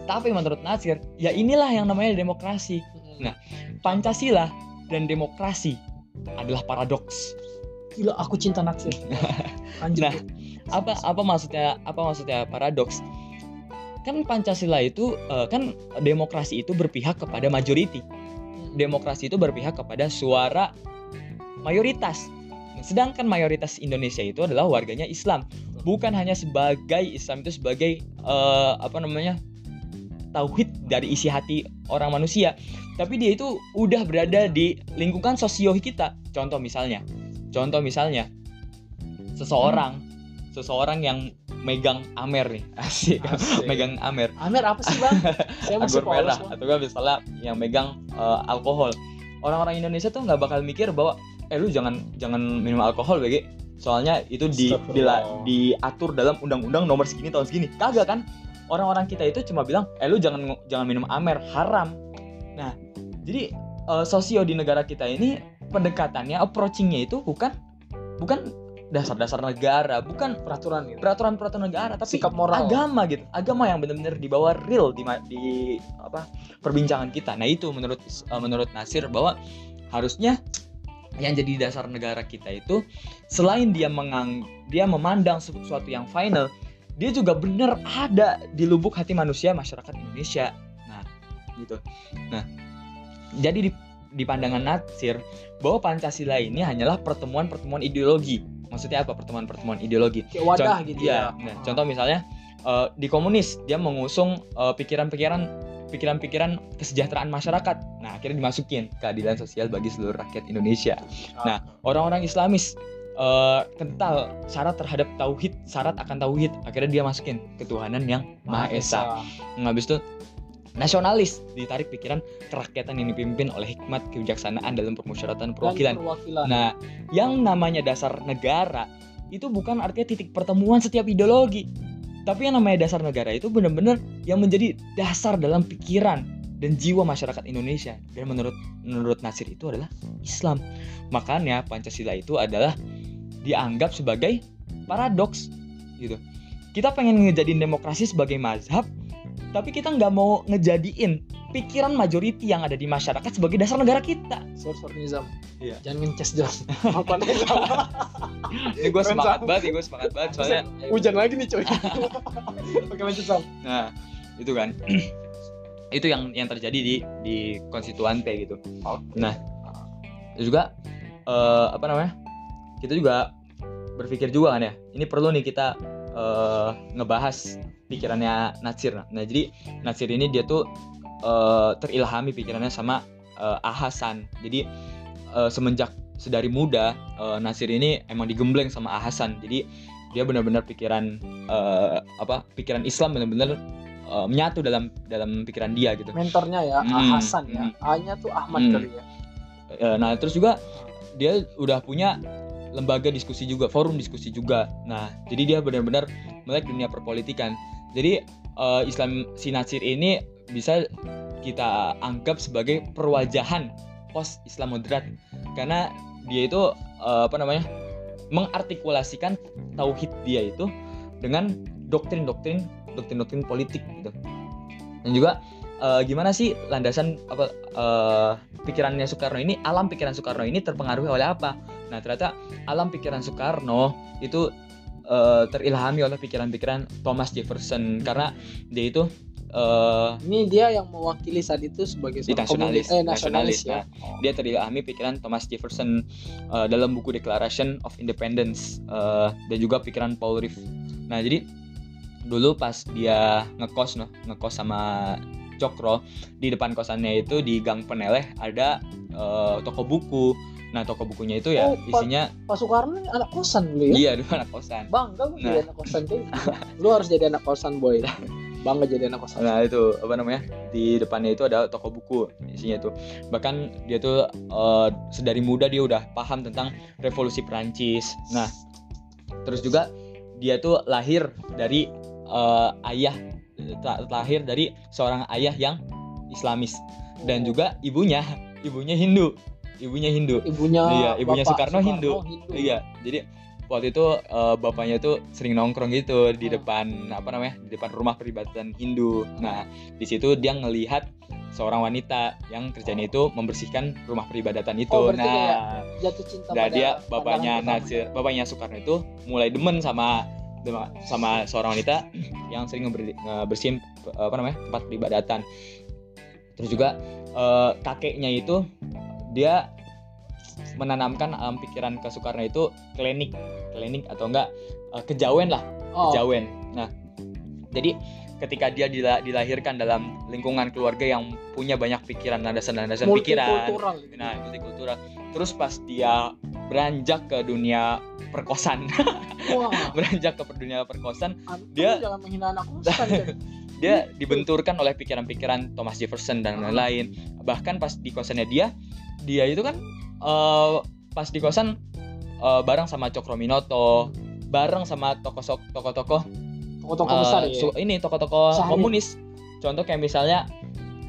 tapi menurut Nasir, ya inilah yang namanya demokrasi. Nah. Pancasila dan demokrasi adalah paradoks.
Gila aku cinta naksir. Lanjut.
Nah, apa apa maksudnya apa maksudnya paradoks? Kan pancasila itu eh, kan demokrasi itu berpihak kepada majority demokrasi itu berpihak kepada suara mayoritas. Sedangkan mayoritas Indonesia itu adalah warganya Islam. Bukan hanya sebagai Islam itu sebagai eh, apa namanya tauhid dari isi hati orang manusia. Tapi dia itu udah berada di lingkungan sosio kita. Contoh misalnya contoh misalnya seseorang seseorang yang megang amer nih. Asik
Asik.
megang amer.
Amer apa sih bang? Saya masih
anggur merah.
Bang.
atau enggak misalnya yang megang eh, alkohol. Orang-orang Indonesia tuh nggak bakal mikir bahwa eh lu jangan jangan minum alkohol BG soalnya itu di, dila- diatur dalam undang-undang nomor segini tahun segini. Kagak kan? Orang-orang kita itu cuma bilang eh lu jangan jangan minum amer haram. Nah jadi eh, sosio di negara kita ini pendekatannya approachingnya itu bukan bukan dasar-dasar negara bukan
peraturan gitu.
peraturan-peraturan negara tapi
Sikap moral.
agama gitu agama yang benar-benar dibawa real di di apa perbincangan kita nah itu menurut eh, menurut Nasir bahwa harusnya yang jadi dasar negara kita itu selain dia mengang dia memandang sesuatu yang final dia juga benar ada di lubuk hati manusia masyarakat Indonesia nah gitu nah jadi di di pandangan Nasir bahwa Pancasila ini hanyalah pertemuan-pertemuan ideologi maksudnya apa pertemuan-pertemuan ideologi
Kayak wadah
Con-
gitu
iya,
ya.
nah, contoh misalnya eh, di komunis dia mengusung eh, pikiran-pikiran pikiran-pikiran kesejahteraan masyarakat. Nah, akhirnya dimasukin keadilan sosial bagi seluruh rakyat Indonesia. Nah, orang-orang Islamis eh, kental syarat terhadap tauhid, syarat akan tauhid. Akhirnya dia masukin ketuhanan yang Maha Esa. Nah, habis itu nasionalis ditarik pikiran kerakyatan yang dipimpin oleh hikmat kebijaksanaan dalam permusyawaratan
Dan
perwakilan.
perwakilan.
Nah, yang namanya dasar negara itu bukan artinya titik pertemuan setiap ideologi. Tapi yang namanya dasar negara itu benar-benar yang menjadi dasar dalam pikiran dan jiwa masyarakat Indonesia. Dan menurut menurut Nasir itu adalah Islam. Makanya Pancasila itu adalah dianggap sebagai paradoks gitu. Kita pengen ngejadiin demokrasi sebagai mazhab, tapi kita nggak mau ngejadiin pikiran majority yang ada di masyarakat sebagai dasar negara kita.
Sorry, sorry Nizam.
Iya.
Jangan ngeces. Apa Nizam?
Ini gue
Keren,
semangat banget, nih, gue semangat banget soalnya.
Hujan lagi nih coy. Oke lanjut Sam.
Nah, itu kan. itu yang yang terjadi di di konstituante gitu. Nah, juga eh, apa namanya? Kita juga berpikir juga kan ya. Ini perlu nih kita eh, ngebahas pikirannya Natsir. Nah, jadi Natsir ini dia tuh eh, terilhami pikirannya sama eh, Ahasan. Jadi eh, semenjak sedari muda eh, Nasir ini emang digembleng sama Ahasan. Jadi dia benar-benar pikiran eh, apa pikiran Islam benar-benar eh, menyatu dalam dalam pikiran dia gitu
mentornya ya
Hmm,
Ah Hasan ya
hmm.
A-nya tuh Ahmad
Hmm.
kali ya
nah terus juga dia udah punya lembaga diskusi juga forum diskusi juga. Nah jadi dia benar-benar melek dunia perpolitikan. Jadi eh, Islam Sinasir ini bisa kita anggap sebagai perwajahan pos Islam moderat. Karena dia itu eh, apa namanya mengartikulasikan tauhid dia itu dengan doktrin-doktrin doktrin-doktrin politik gitu. Dan juga eh, gimana sih landasan apa eh, pikirannya Soekarno ini alam pikiran Soekarno ini terpengaruhi oleh apa nah ternyata alam pikiran Soekarno itu eh, terilhami oleh pikiran-pikiran Thomas Jefferson karena dia itu eh,
ini dia yang mewakili saat itu sebagai seorang
nasionalis,
eh, nasionalis,
nasionalis,
ya Oh.
dia terilhami pikiran Thomas Jefferson uh, dalam buku Declaration of Independence uh, dan juga pikiran Paul Reeve. Nah jadi dulu pas dia ngekos noh ngekos sama Cokro di depan kosannya itu di Gang Peneleh ada uh, toko buku. Nah toko bukunya itu ya
Oh,
isinya
Pak Soekarno anak kosan dulu ya
iya dulu anak kosan.
bangga gue
Nah.
jadi anak kosan gitu. lu harus jadi anak kosan boy bangga jadi anak kosan
Nah itu apa namanya di depannya itu ada toko buku isinya itu bahkan dia tuh eh, sedari muda dia udah paham tentang revolusi Perancis. Nah terus juga dia tuh lahir dari eh, ayah lahir dari seorang ayah yang Islamis dan
Oh.
juga ibunya ibunya Hindu ibunya Hindu.
ibunya
Iya, ibunya
Bapak
Soekarno Hindu. Iya jadi waktu itu eh, bapaknya tuh sering nongkrong gitu di
Hmm.
depan apa namanya di depan rumah peribadatan Hindu. Nah di situ dia ngelihat seorang wanita yang kerjanya itu membersihkan rumah peribadatan itu.
Oh,
nah,
jatuh cinta
nah
pada
dia bapaknya Nasir, bapaknya Soekarno itu mulai demen sama sama seorang wanita yang sering ngeber- ngebersihin apa namanya tempat peribadatan. Terus juga eh, kakeknya itu dia menanamkan alam pikiran ke Soekarno itu klinik, klinik atau enggak eh, kejawen lah,
oh,
kejawen. Nah, jadi ketika dia dila- dilahirkan dalam lingkungan keluarga yang punya banyak pikiran, landasan-landasan pikiran,
gitu.
nah multikultural. Terus pas dia beranjak ke dunia perkosan,
wah
beranjak ke dunia perkosan,
Anda
dia-
jangan menghina anak kosan.
dia dibenturkan oleh pikiran-pikiran Thomas Jefferson dan lain-lain. Bahkan pas di kosannya dia, dia itu kan eh, pas di kosan eh, bareng sama Cokro Minoto, bareng sama tokoh tokoh-tokoh
toko-toko
eh,
besar ya
ini tokoh-tokoh komunis. Contoh kayak misalnya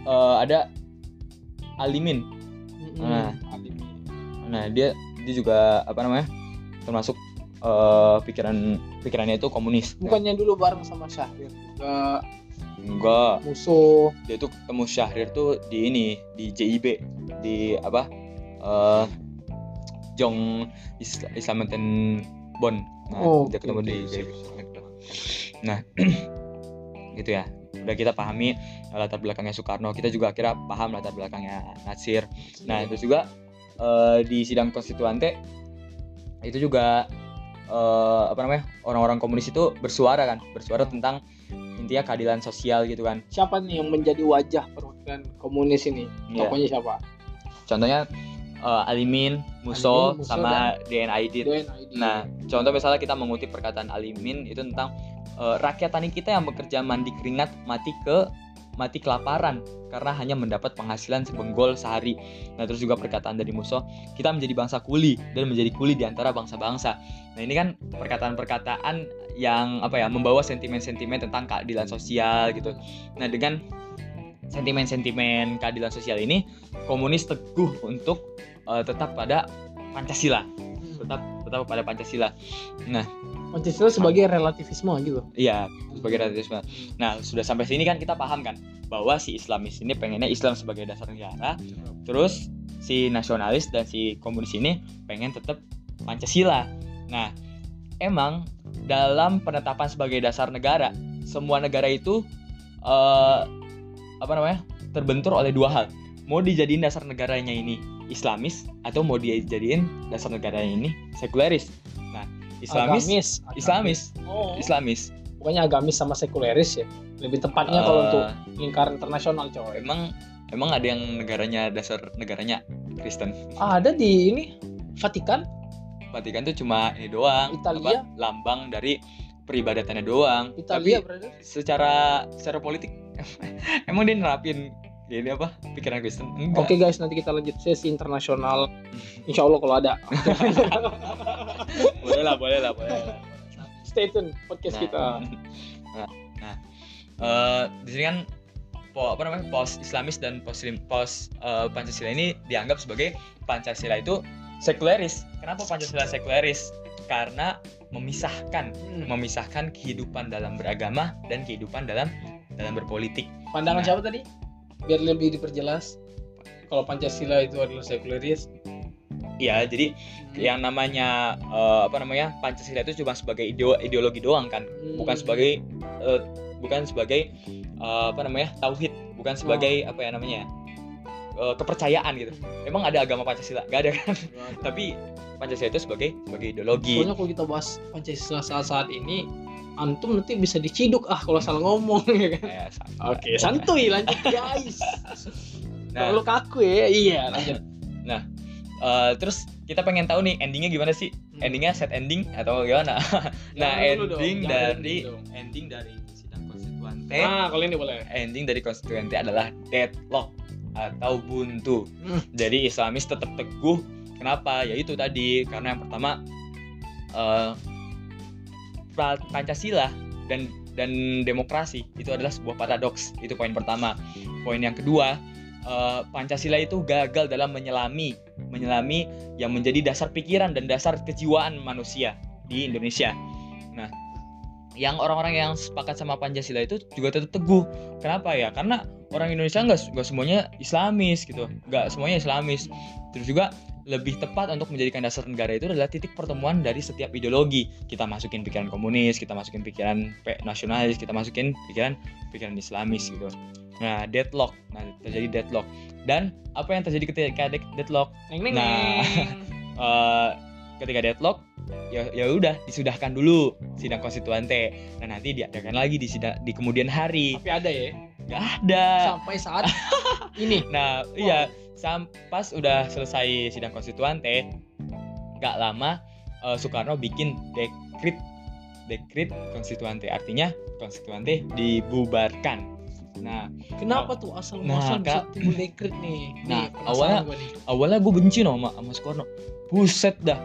eh, ada Alimin. Nah.
Alim.
Nah, dia dia juga apa namanya? termasuk eh, pikiran pikirannya itu komunis.
bukannya dulu bareng sama Syahrir juga
Enggak.
musuh.
Dia tuh ketemu Syahrir tuh di ini di JIB di apa eh Jong Is Islamitan Bon. Nah
Oh,
dia ketemu
oke,
di JIB nah gitu ya. Udah kita pahami latar belakangnya Soekarno. Kita juga akhirnya paham latar belakangnya Nasir. Nah terus juga eh, di sidang konstituante itu juga eh, apa namanya orang-orang komunis itu bersuara kan. Bersuara tentang intinya keadilan sosial gitu kan
siapa nih yang menjadi wajah perwakilan komunis ini tokohnya siapa
Contohnya eh, Alimin, Muso,
Alimin,
sama DN Aidit. Nah, contoh misalnya kita mengutip perkataan Alimin itu tentang eh, rakyat tani kita yang bekerja mandi keringat mati ke mati kelaparan karena hanya mendapat penghasilan sebenggol sehari. Nah, terus juga perkataan dari Muso, kita menjadi bangsa kuli dan menjadi kuli di antara bangsa-bangsa. Nah, ini kan perkataan-perkataan yang apa ya, membawa sentimen-sentimen tentang keadilan sosial gitu. Nah, dengan sentimen-sentimen keadilan sosial ini, komunis teguh untuk eh, tetap pada Pancasila, tetap tetap pada Pancasila.
Pancasila sebagai relativisme gitu
Iya, sebagai radikalisme. Nah, sudah sampai sini kan kita paham kan bahwa si Islamis ini pengennya Islam sebagai dasar negara, terus si nasionalis dan si komunis ini pengen tetap Pancasila. Nah, emang dalam penetapan sebagai dasar negara, semua negara itu eh, apa namanya? terbentur oleh dua hal. Mau dijadiin dasar negaranya ini Islamis atau mau dijadiin dasar negaranya ini sekuleris. Nah, Islamis
agamis
Islamis,
oh
Islamis.
pokoknya agamis sama sekuleris ya lebih tepatnya kalau
Eh,
untuk lingkaran internasional coy
emang emang ada yang negaranya dasar negaranya Kristen
ah, ada di ini Vatikan
Vatikan tuh cuma ini doang
Italia?
apa, lambang dari peribadatannya doang
Italia
tapi
brother.
secara secara politik emang dia nerapin ini apa pikiran Kristen
Oke guys, nanti kita lanjut sesi internasional. Insya Allah kalau ada.
boleh lah boleh lah boleh lah.
Stay tune podcast
Nah,
kita.
nah, nah eh, di sini kan po, apa namanya pos Islamis dan pos pos eh, Pancasila ini dianggap sebagai Pancasila itu sekuleris. Kenapa Pancasila sekuleris? Karena memisahkan
Hmm.
memisahkan kehidupan dalam beragama dan kehidupan dalam dalam berpolitik.
Pandangan
Nah.
siapa tadi? Biar lebih diperjelas. Kalau Pancasila itu adalah sekuleris.
Ya, jadi yang namanya eh, apa namanya Pancasila itu cuma sebagai ideo- ideologi doang kan, bukan
Hmm.
sebagai eh, bukan sebagai eh, apa namanya tauhid, bukan sebagai
Oh.
apa ya namanya eh, kepercayaan gitu. Emang ada agama Pancasila? Gak ada kan? Tapi Pancasila itu sebagai sebagai ideologi.
Soalnya kalau kita bahas Pancasila saat-saat ini, antum nanti bisa diciduk ah kalau salah ngomong ya kan.
Santai.
Oke, santuy lanjut guys.
Nah,
Kalau kaku ya, iya lanjut.
eh, terus kita pengen tahu nih endingnya gimana sih?
Hmm.
Endingnya set ending atau gimana? nah,
dong,
ending dari
ending dong.
ending dari sidang konstituante.
Nah, kalau ini boleh.
ending dari konstituante adalah deadlock atau buntu.
Hmm.
Jadi Islamis tetap teguh. Kenapa? Yaitu tadi karena yang pertama pra- Pancasila dan dan demokrasi itu adalah sebuah paradoks. Itu poin pertama. Poin yang kedua, eh, Pancasila itu gagal dalam menyelami menyelami yang menjadi dasar pikiran dan dasar kejiwaan manusia di Indonesia. Nah, yang orang-orang yang sepakat sama Pancasila itu juga tetap teguh. Kenapa ya? Karena orang Indonesia nggak nggak semuanya Islamis gitu, nggak semuanya Islamis. Terus juga lebih tepat untuk menjadikan dasar negara itu adalah titik pertemuan dari setiap ideologi. Kita masukin pikiran komunis, kita masukin pikiran nasionalis, kita masukin pikiran pikiran Islamis gitu. Nah, deadlock. Nah, terjadi deadlock. Dan apa yang terjadi ketika de- deadlock?
Neng neng
Nah.
neng.
Ketika deadlock ya ya udah disudahkan dulu sidang konstituante. Nah, nanti diadakan lagi di sidang di kemudian hari.
Tapi ada ya.
Nggak ada.
Sampai saat ini.
Nah, iya, sam pas udah selesai sidang konstituante, nggak lama eh, Soekarno bikin dekrit dekrit konstituante, artinya konstituante dibubarkan. Nah,
Kenapa tuh asal
Nah,
bisa timbul dekret nih?
Nah,
Nih,
awalnya-
nih.
awalnya gue benci no sama, sama Soekarno. Buset dah,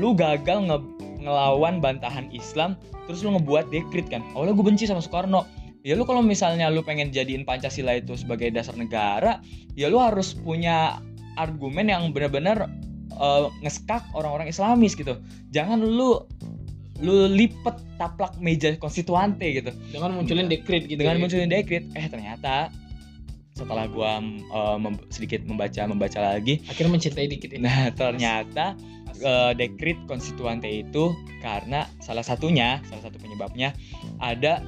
lu gagal nge- ngelawan bantahan Islam, terus lu ngebuat dekrit kan. Awalnya gue benci sama Soekarno. Ya lu kalau misalnya lu pengen jadiin Pancasila itu sebagai dasar negara, ya lu harus punya argumen yang benar-benar eh, ngeskak orang-orang Islamis gitu. Jangan lu lu lipet taplak meja konstituante gitu
Dengan munculin dekret gitu.
dengan
ya.
munculnya dekret eh ternyata setelah gua mem- sedikit membaca membaca lagi
akhirnya mencintai dikit ini.
nah ternyata eh, dekret konstituante itu karena salah satunya salah satu penyebabnya ada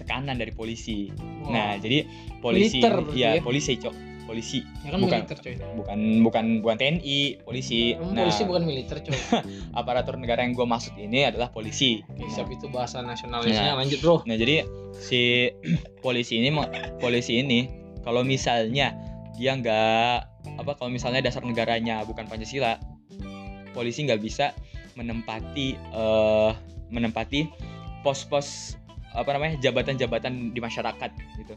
tekanan dari polisi nah jadi polisi
berarti
ya
ya?
polisi cok polisi
ya kan
bukan.
militer coy.
bukan bukan bukan TNI polisi
Emang
nah
polisi bukan militer coy.
aparatur negara yang gua maksud ini adalah polisi
Oke,
Nah,
siap itu bahasa nasionalisnya.
Nah.
Lanjut bro.
Nah jadi si polisi ini polisi ini kalau misalnya dia nggak apa kalau misalnya dasar negaranya bukan Pancasila, polisi nggak bisa menempati eh, menempati pos-pos apa namanya jabatan-jabatan di masyarakat gitu.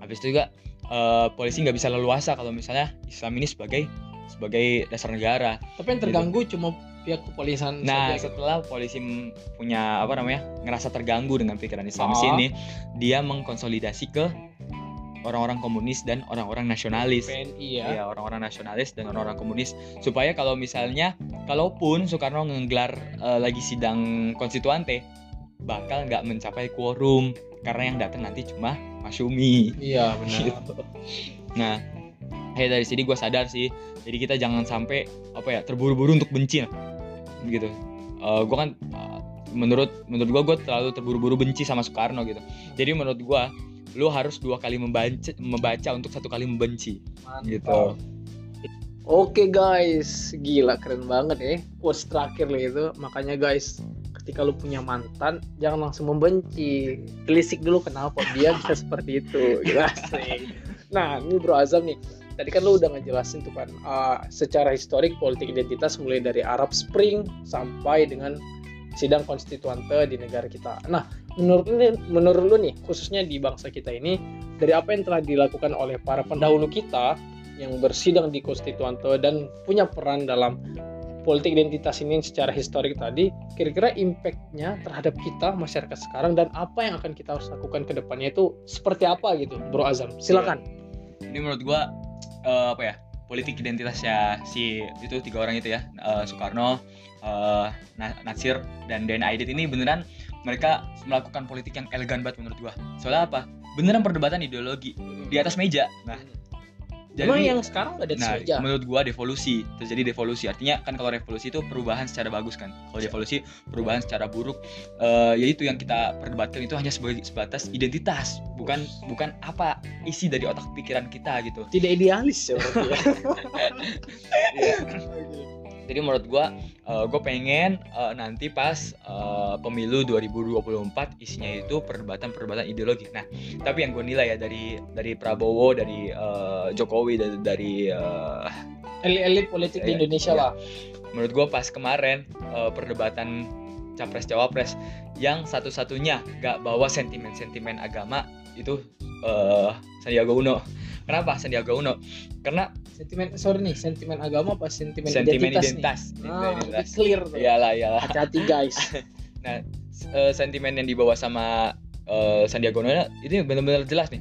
Habis itu juga eh, polisi nggak bisa leluasa kalau misalnya Islam ini sebagai sebagai dasar negara.
Tapi yang terganggu cuma pihak kepolisian
Nah,
saja.
setelah polisi punya apa namanya ngerasa terganggu dengan pikiran Islamis
Ah.
ini, dia mengkonsolidasi ke orang-orang komunis dan orang-orang nasionalis.
PNI ya.
Ya, orang-orang nasionalis dan orang-orang komunis supaya kalau misalnya kalaupun Soekarno ngegelar eh, lagi sidang konstituante bakal nggak mencapai quorum karena yang datang nanti cuma Masyumi.
Iya benar.
Gitu. Nah, kayak dari sini gue sadar sih. Jadi kita jangan sampai apa ya terburu-buru untuk benci, gitu. gue kan uh, menurut menurut gue gue terlalu terburu-buru benci sama Soekarno gitu. Jadi menurut gue lu harus dua kali membaca membaca untuk satu kali membenci gitu.
Oke guys, gila keren banget ya. Quotes terakhir lah itu. Makanya guys, ketika lu punya mantan, jangan langsung membenci. Telisik dulu kenapa dia bisa seperti itu. Gitu asik. Nah, ini Bro Azam nih. tadi kan lu udah ngejelasin tuh kan uh, secara historik politik identitas mulai dari Arab Spring sampai dengan sidang konstituante di negara kita. Nah, menurut lu, menurut lu nih khususnya di bangsa kita ini dari apa yang telah dilakukan oleh para pendahulu kita yang bersidang di konstituante dan punya peran dalam politik identitas ini secara historik tadi kira-kira impactnya terhadap kita masyarakat sekarang dan apa yang akan kita harus lakukan ke depannya itu seperti apa gitu Bro Azam? Silakan.
Ini menurut gua eh, apa ya politik identitasnya si itu tiga orang itu ya eh, Soekarno eh, Na- Natsir dan Den Aidit ini beneran mereka melakukan politik yang elegan banget menurut gua. Soalnya apa? Beneran perdebatan ideologi di atas meja. Nah
Emang yang sekarang nggak ada
Nah,
aja
menurut gua devolusi. Terjadi devolusi. Artinya kan kalau revolusi itu perubahan secara bagus kan? Kalau devolusi perubahan secara buruk. Eh yaitu yang kita perdebatkan. Itu hanya sebagai sebatas identitas. Bukan bukan apa isi dari otak pikiran kita gitu.
Tidak idealis ya ya.
jadi menurut gua eh, gua pengen eh, nanti pas eh, pemilu 2024 isinya itu perdebatan-perdebatan ideologi nah tapi yang gue nilai ya dari dari Prabowo dari eh, Jokowi dari dari eh,
elit-elit politik di
Iya,
Indonesia
iya.
lah
menurut gue pas kemarin eh, perdebatan capres cawapres yang satu-satunya gak bawa sentimen-sentimen agama itu eh Sandiaga Uno. Kenapa Sandiaga Uno? Karena
sentimen sorry nih sentimen agama apa sentimen,
sentimen
identitas,
identitas.
nih ah,
Identitas.
clear tuh
Iyalah, iyalah.
hati-hati guys
S- eh, sentimen yang dibawa sama eh, Sandiaga Uno itu benar-benar jelas nih.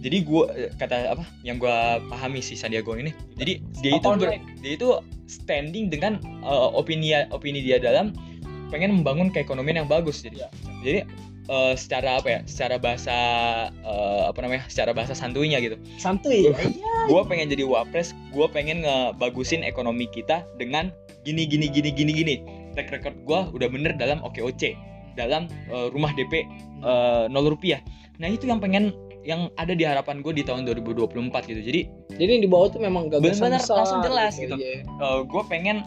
Jadi gua eh, kata apa yang gua pahami si Sandiaga Uno ini. Jadi dia itu ber- dia itu standing dengan eh, opini opini dia dalam pengen membangun keekonomian yang bagus. Jadi
Iya.
jadi eh, secara apa ya? Secara bahasa eh, apa namanya? Secara bahasa santuinya gitu.
santuy
Gua-
iya
Gua pengen jadi wapres, gua pengen ngebagusin ekonomi kita dengan gini gini gini gini gini. Track record gua udah bener dalam OKOC, dalam eh, rumah DP eh, 0 rupiah. Nah itu yang pengen yang ada di harapan gue di tahun 2024 gitu. Jadi
jadi yang di bawah tuh memang gagasan besar
langsung jelas gitu.
iya.
gue pengen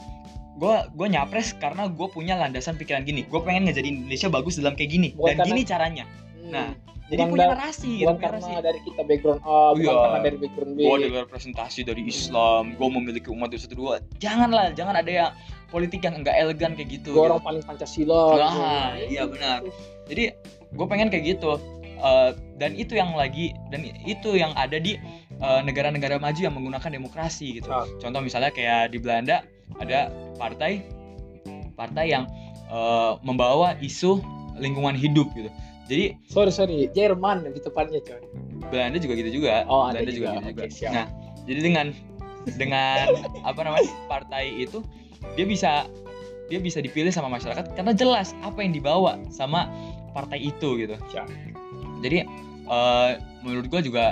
gue gue nyapres karena gue punya landasan pikiran gini. Gue pengen ngejadiin Indonesia bagus dalam kayak gini
Bukan
dan
karena-
gini caranya.
Hmm.
Nah, Jadi punya narasi, gitu,
bukan
punya
karena
narasi.
dari kita background A bukan
Iya.
karena dari background B
gue adalah representasi dari Islam, gue memiliki umat itu satu dua. Janganlah, jangan ada yang politik yang enggak elegan kayak gitu.
gue
gitu.
orang paling pancasila
Nah,
gitu.
iya benar. Jadi gue pengen kayak gitu. Eh, dan itu yang lagi dan itu yang ada di eh, negara-negara maju yang menggunakan demokrasi gitu.
Ah.
Contoh misalnya kayak di Belanda ada partai partai yang eh, membawa isu lingkungan hidup gitu. Jadi
sorry sorry Jerman lebih tepatnya coy
Belanda juga gitu juga.
Oh, ada
Belanda juga,
juga.
gitu juga.
siap.
Nah, jadi dengan dengan apa namanya partai itu dia bisa dia bisa dipilih sama masyarakat karena jelas apa yang dibawa sama partai itu gitu.
Siap.
Jadi eh, menurut gua juga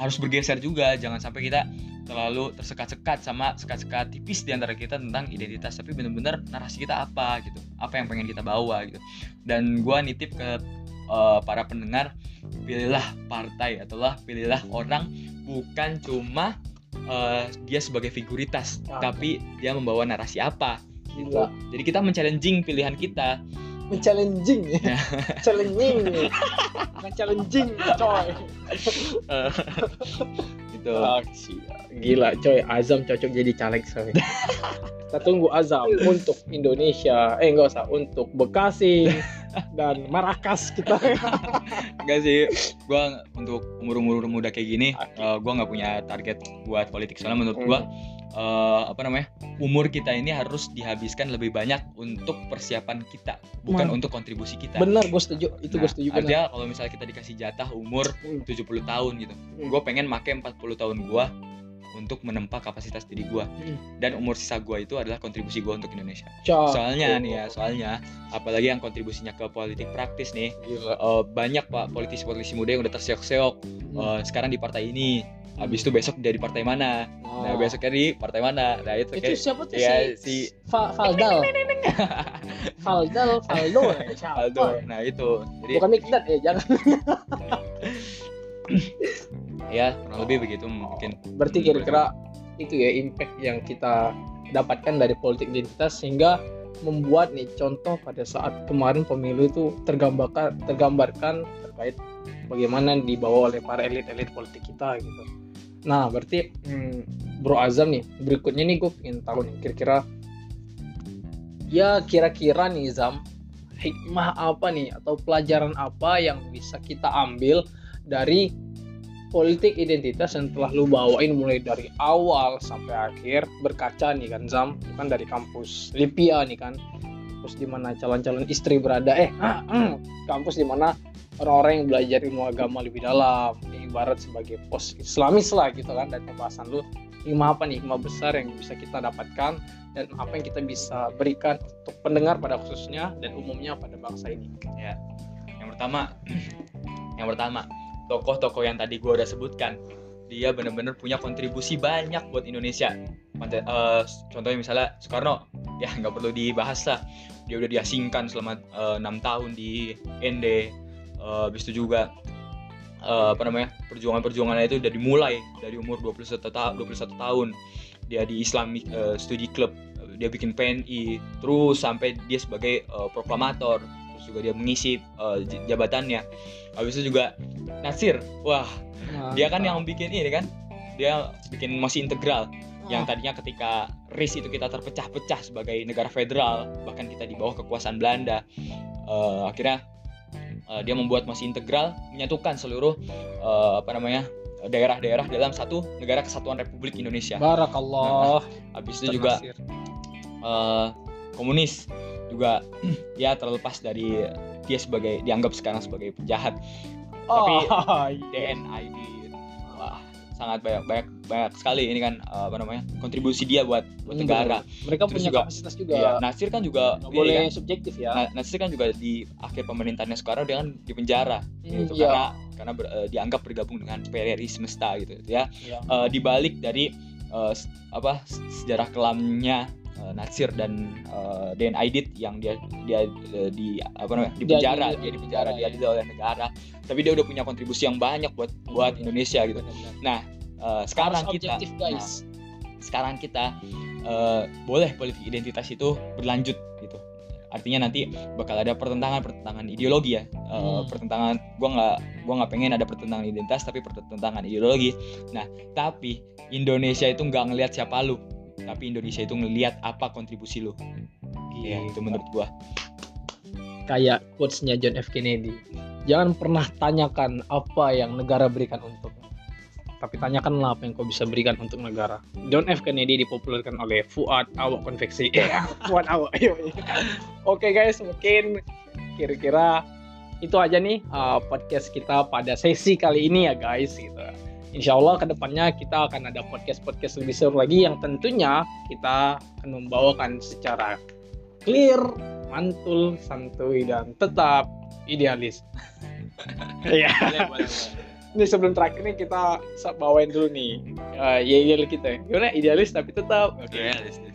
harus bergeser juga, jangan sampai kita terlalu tersekat-sekat sama sekat-sekat tipis di antara kita tentang identitas tapi bener-bener narasi kita apa gitu apa yang pengen kita bawa gitu. Dan gua nitip ke eh, para pendengar pilihlah partai ataulah pilihlah orang bukan cuma eh, dia sebagai figuritas
Ah.
tapi dia membawa narasi apa gitu.
Gila.
jadi kita men-challenging pilihan kita.
Men-challenging. Ya. Challenging. Bukan challenging coy
gitu
gila coy. Azam cocok jadi caleg coy. Kita tunggu Azam untuk Indonesia. Eh enggak usah. Untuk Bekasi dan Marakas kita
Enggak sih, gua untuk umur-umur muda kayak gini,
Oke.
eh, gua nggak punya target buat politik. Soalnya menurut gua eh, apa namanya, umur kita ini harus dihabiskan lebih banyak untuk persiapan kita, bukan
Man.
untuk kontribusi kita.
bener gue setuju itu gue
Nah,
setuju bener
ada kalau misalnya kita dikasih jatah umur
Hmm.
70 tahun gitu,
Hmm.
gua pengen make 40 tahun gua untuk menempa kapasitas diri gua.
Hmm.
dan umur sisa gua itu adalah kontribusi gua untuk Indonesia.
Coy.
Soalnya nih ya, soalnya apalagi yang kontribusinya ke politik praktis nih,
gila.
eh, banyak pak politisi-politisi muda yang udah terseok-seok Eh, sekarang di partai ini. Habis itu besok dari partai mana? Nah
Oh.
besoknya di partai mana? Nah itu
itu
kayak
siapa tuh
ya,
si,
si-
Fa- Faldal? Faldal Faldo ya, siapa?
Aldo nah itu. Jadi
bukan Mikdad ya jangan
ya kurang lebih begitu mungkin
berarti kira-kira itu ya impact yang kita dapatkan dari politik identitas sehingga membuat nih contoh pada saat kemarin pemilu itu tergambarkan tergambarkan terkait bagaimana dibawa oleh para elit-elit politik kita gitu. Nah, berarti hmm, Bro Azam nih, berikutnya nih gue pengen tahu nih kira-kira ya kira-kira nih Zam hikmah apa nih atau pelajaran apa yang bisa kita ambil dari politik identitas yang telah lu bawain mulai dari awal sampai akhir berkaca nih kan Zam. Bukan dari kampus Lipia nih kan. Kampus di mana calon-calon istri berada. Eh kampus di mana orang-orang yang belajar ilmu agama lebih dalam. Ibarat sebagai pos islamis lah gitu kan. Dan pembahasan lu hikmah apa nih? Hikmah besar yang bisa kita dapatkan dan apa yang kita bisa berikan untuk pendengar pada khususnya dan umumnya pada bangsa ini.
Ya. Yang pertama yang pertama tokoh-tokoh yang tadi gue udah sebutkan dia benar-benar punya kontribusi banyak buat Indonesia. Uh, contohnya misalnya Soekarno ya nggak perlu dibahas lah. Dia udah diasingkan selama enam uh, tahun di ND uh, habis itu juga uh, apa namanya perjuangan-perjuangannya itu udah dimulai dari umur 21 tahun 21 tahun. Dia di Islamic uh, Study Club dia bikin PNI terus sampai dia sebagai uh, proklamator terus juga dia mengisi uh, jabatannya habis itu juga Nasir wah Mantap. dia kan yang bikin ini kan dia bikin masih integral yang tadinya ketika RIS itu kita terpecah-pecah sebagai negara federal bahkan kita di bawah kekuasaan Belanda uh, akhirnya uh, dia membuat masih integral menyatukan seluruh uh, apa namanya daerah-daerah dalam satu negara kesatuan Republik Indonesia.
Barakallah.
Nah, habis itu juga uh, komunis juga ya terlepas dari dia sebagai dianggap sekarang sebagai penjahat. Oh, Tapi iya. DNID wah sangat banyak banyak banyak sekali ini kan uh, apa namanya kontribusi dia buat buat negara.
Mereka Terus punya juga, kapasitas juga.
Iya, Nasir kan juga
Nggak boleh kan, subjektif ya.
Nasir kan juga di akhir pemerintahannya sekarang dia kan di penjara hmm, gitu iya. karena karena ber, uh, dianggap bergabung dengan PRRI semesta gitu ya. Iya. Uh, dibalik dari uh, apa sejarah kelamnya uh, Nasir dan uh, Dan Aidit yang dia dia uh, di apa namanya di penjara. dia, dia di penjara dia diadili oleh negara tapi dia udah punya kontribusi yang banyak buat buat Indonesia gitu. Nah uh, sekarang kita nah, sekarang kita uh, boleh politik identitas itu berlanjut gitu. Artinya nanti bakal ada pertentangan pertentangan ideologi ya. Uh, hmm. pertentangan gua nggak gua nggak pengen ada pertentangan identitas tapi pertentangan ideologi. Nah tapi Indonesia itu nggak ngelihat siapa lu tapi Indonesia itu ngelihat apa kontribusi lu Iya, itu menurut gua
kayak quotesnya John F Kennedy jangan pernah tanyakan apa yang negara berikan untuk tapi tanyakanlah apa yang kau bisa berikan untuk negara. John F Kennedy dipopulerkan oleh Fuad Awak Konveksi. Ya, Fuad Awak. Oke okay, guys, mungkin kira-kira itu aja nih uh, podcast kita pada sesi kali ini ya guys gitu. Insya Allah ke depannya kita akan ada podcast-podcast lebih seru lagi yang tentunya kita akan membawakan secara clear, mantul, santuy dan tetap idealis. Iya. Ini sebelum terakhir nih kita bawain dulu nih uh, ya idealis kita. Gimana? Idealis tapi tetap.
Oke. Okay.